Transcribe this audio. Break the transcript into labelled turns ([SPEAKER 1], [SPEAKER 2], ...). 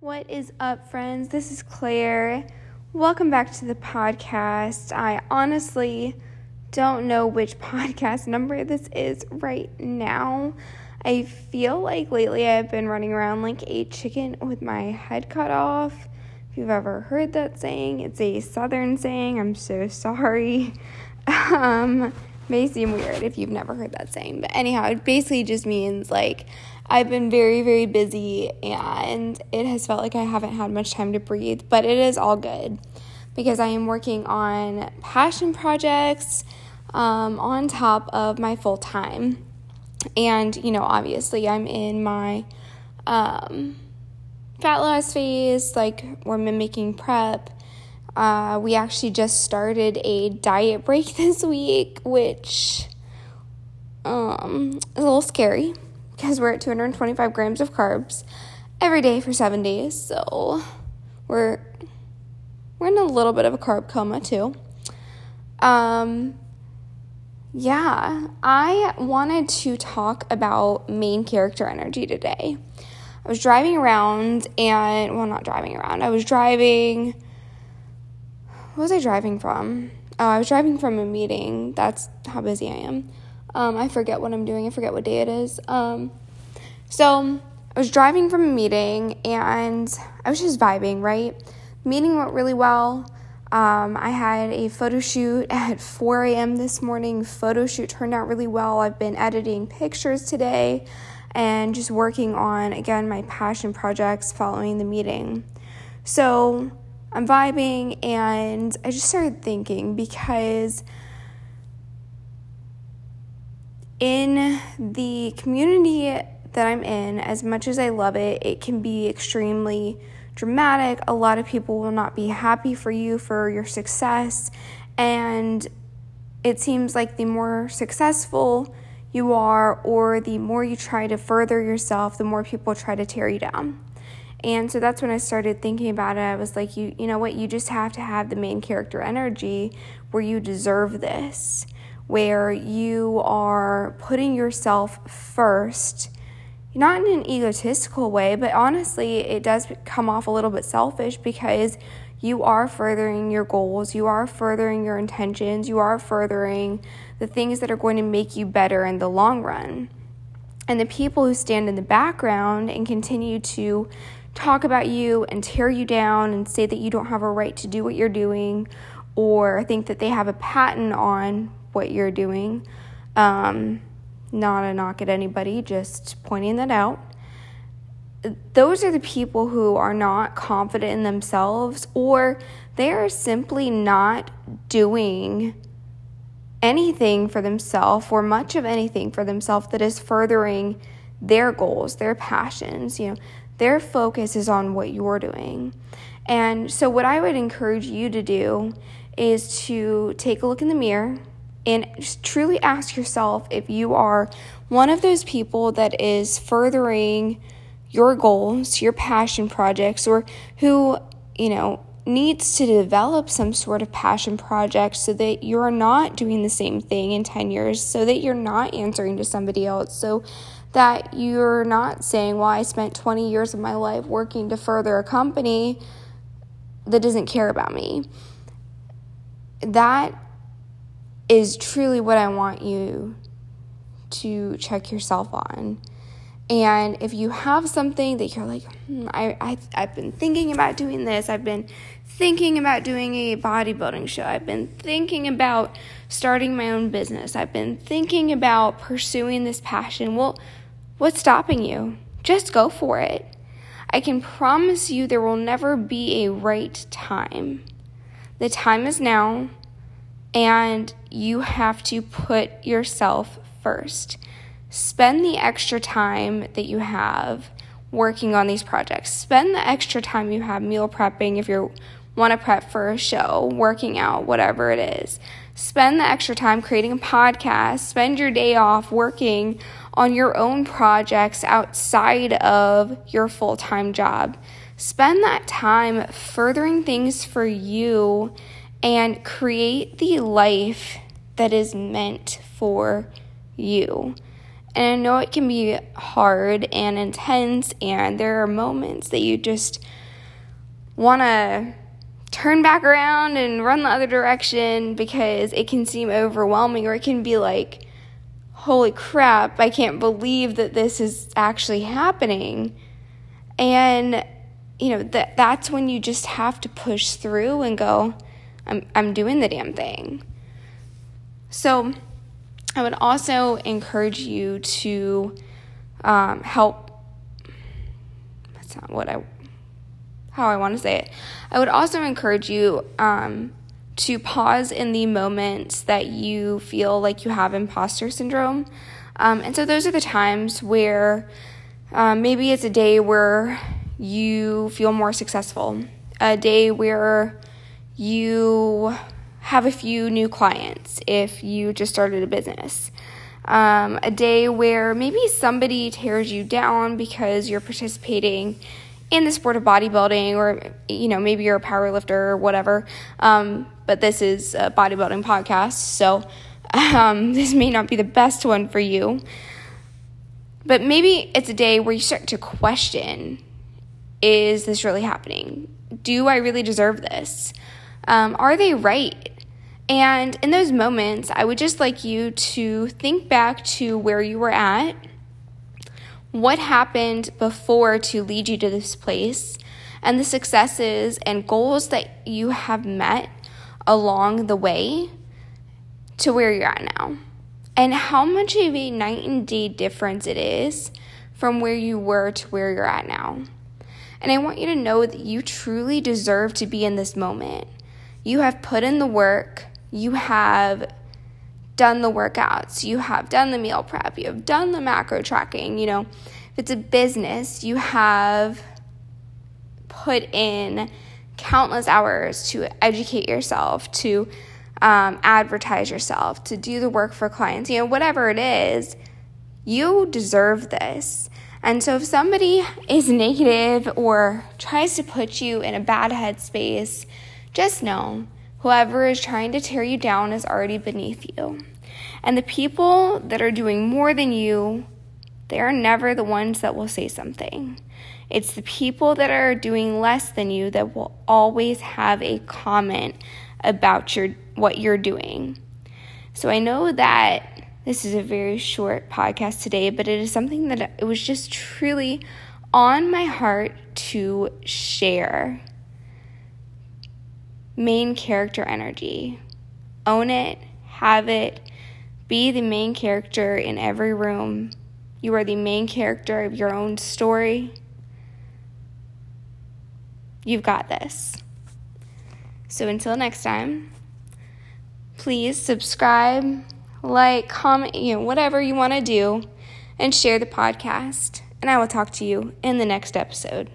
[SPEAKER 1] What is up, friends? This is Clare. Welcome back to the podcast. I honestly don't know which podcast number this is right now. I feel like lately I've been running around like a chicken with my head cut off. If you've ever heard that saying, it's a southern saying. I'm so sorry. Um, may seem weird if you've never heard that saying, but anyhow, it basically just means like I've been very, very busy and it has felt like I haven't had much time to breathe, but it is all good because I am working on passion projects um, on top of my full time. And, you know, obviously I'm in my um, fat loss phase, like we're mimicking prep. Uh, we actually just started a diet break this week, which um, is a little scary because we're at 225 grams of carbs every day for seven days. So we're we're in a little bit of a carb coma too. Um, yeah, I wanted to talk about main character energy today. I was driving around and well, not driving around. I was driving. What was I driving from? Oh, I was driving from a meeting. That's how busy I am. Um, I forget what I'm doing. I forget what day it is. Um, so I was driving from a meeting and I was just vibing, right? Meeting went really well. Um, I had a photo shoot at 4 a.m. this morning. Photo shoot turned out really well. I've been editing pictures today and just working on, again, my passion projects following the meeting. So I'm vibing and I just started thinking because in the community that I'm in, as much as I love it, it can be extremely dramatic. A lot of people will not be happy for you for your success. And it seems like the more successful you are, or the more you try to further yourself, the more people try to tear you down. And so that's when I started thinking about it. I was like, you, you know what? You just have to have the main character energy where you deserve this where you are putting yourself first, not in an egotistical way, but honestly, it does come off a little bit selfish because you are furthering your goals, you are furthering your intentions, you are furthering the things that are going to make you better in the long run. And the people who stand in the background and continue to talk about you and tear you down and say that you don't have a right to do what you're doing or think that they have a patent on what you're doing. Um, not a knock at anybody, just pointing that out. Those are the people who are not confident in themselves or they are simply not doing anything for themselves or much of anything for themselves that is furthering their goals, their passions. You know, their focus is on what you're doing. And so, what I would encourage you to do is to take a look in the mirror and just truly ask yourself if you are one of those people that is furthering your goals, your passion projects, or who, you know, needs to develop some sort of passion project so that you're not doing the same thing in 10 years, so that you're not answering to somebody else, so that you're not saying, Well, I spent 20 years of my life working to further a company that doesn't care about me. That is truly what I want you to check yourself on. And if you have something that you're like, hmm, I, I, I've been thinking about doing this, I've been thinking about doing a bodybuilding show, I've been thinking about starting my own business, I've been thinking about pursuing this passion, well, what's stopping you? Just go for it. I can promise you there will never be a right time. The time is now and you have to put yourself first. Spend the extra time that you have working on these projects. Spend the extra time you have meal prepping if you want to prep for a show, working out, whatever it is. Spend the extra time creating a podcast. Spend your day off working on your own projects outside of your full time job. Spend that time furthering things for you and create the life that is meant for you. And I know it can be hard and intense, and there are moments that you just want to turn back around and run the other direction because it can seem overwhelming, or it can be like, holy crap, I can't believe that this is actually happening. And you know, that that's when you just have to push through and go, I'm I'm doing the damn thing. So I would also encourage you to um, help. That's not what I, how I want to say it. I would also encourage you um, to pause in the moments that you feel like you have imposter syndrome. Um, and so those are the times where um, maybe it's a day where you feel more successful, a day where you have a few new clients if you just started a business. Um, a day where maybe somebody tears you down because you're participating in the sport of bodybuilding, or you know, maybe you're a power lifter or whatever. Um, but this is a bodybuilding podcast, so um, this may not be the best one for you. But maybe it's a day where you start to question is this really happening? Do I really deserve this? Um, are they right? And in those moments, I would just like you to think back to where you were at, what happened before to lead you to this place, and the successes and goals that you have met along the way to where you're at now. And how much of a night and day difference it is from where you were to where you're at now. And I want you to know that you truly deserve to be in this moment. You have put in the work, you have done the workouts, you have done the meal prep, you have done the macro tracking. You know, if it's a business, you have put in countless hours to educate yourself, to um, advertise yourself, to do the work for clients, you know, whatever it is, you deserve this. And so if somebody is negative or tries to put you in a bad headspace, just know Whoever is trying to tear you down is already beneath you. And the people that are doing more than you, they are never the ones that will say something. It's the people that are doing less than you that will always have a comment about your what you're doing. So I know that this is a very short podcast today, but it is something that it was just truly on my heart to share main character energy. Own it, have it, be the main character in every room. You are the main character of your own story. You've got this. So until next time, please subscribe, like, comment, you know, whatever you want to do, and share the podcast. And I will talk to you in the next episode.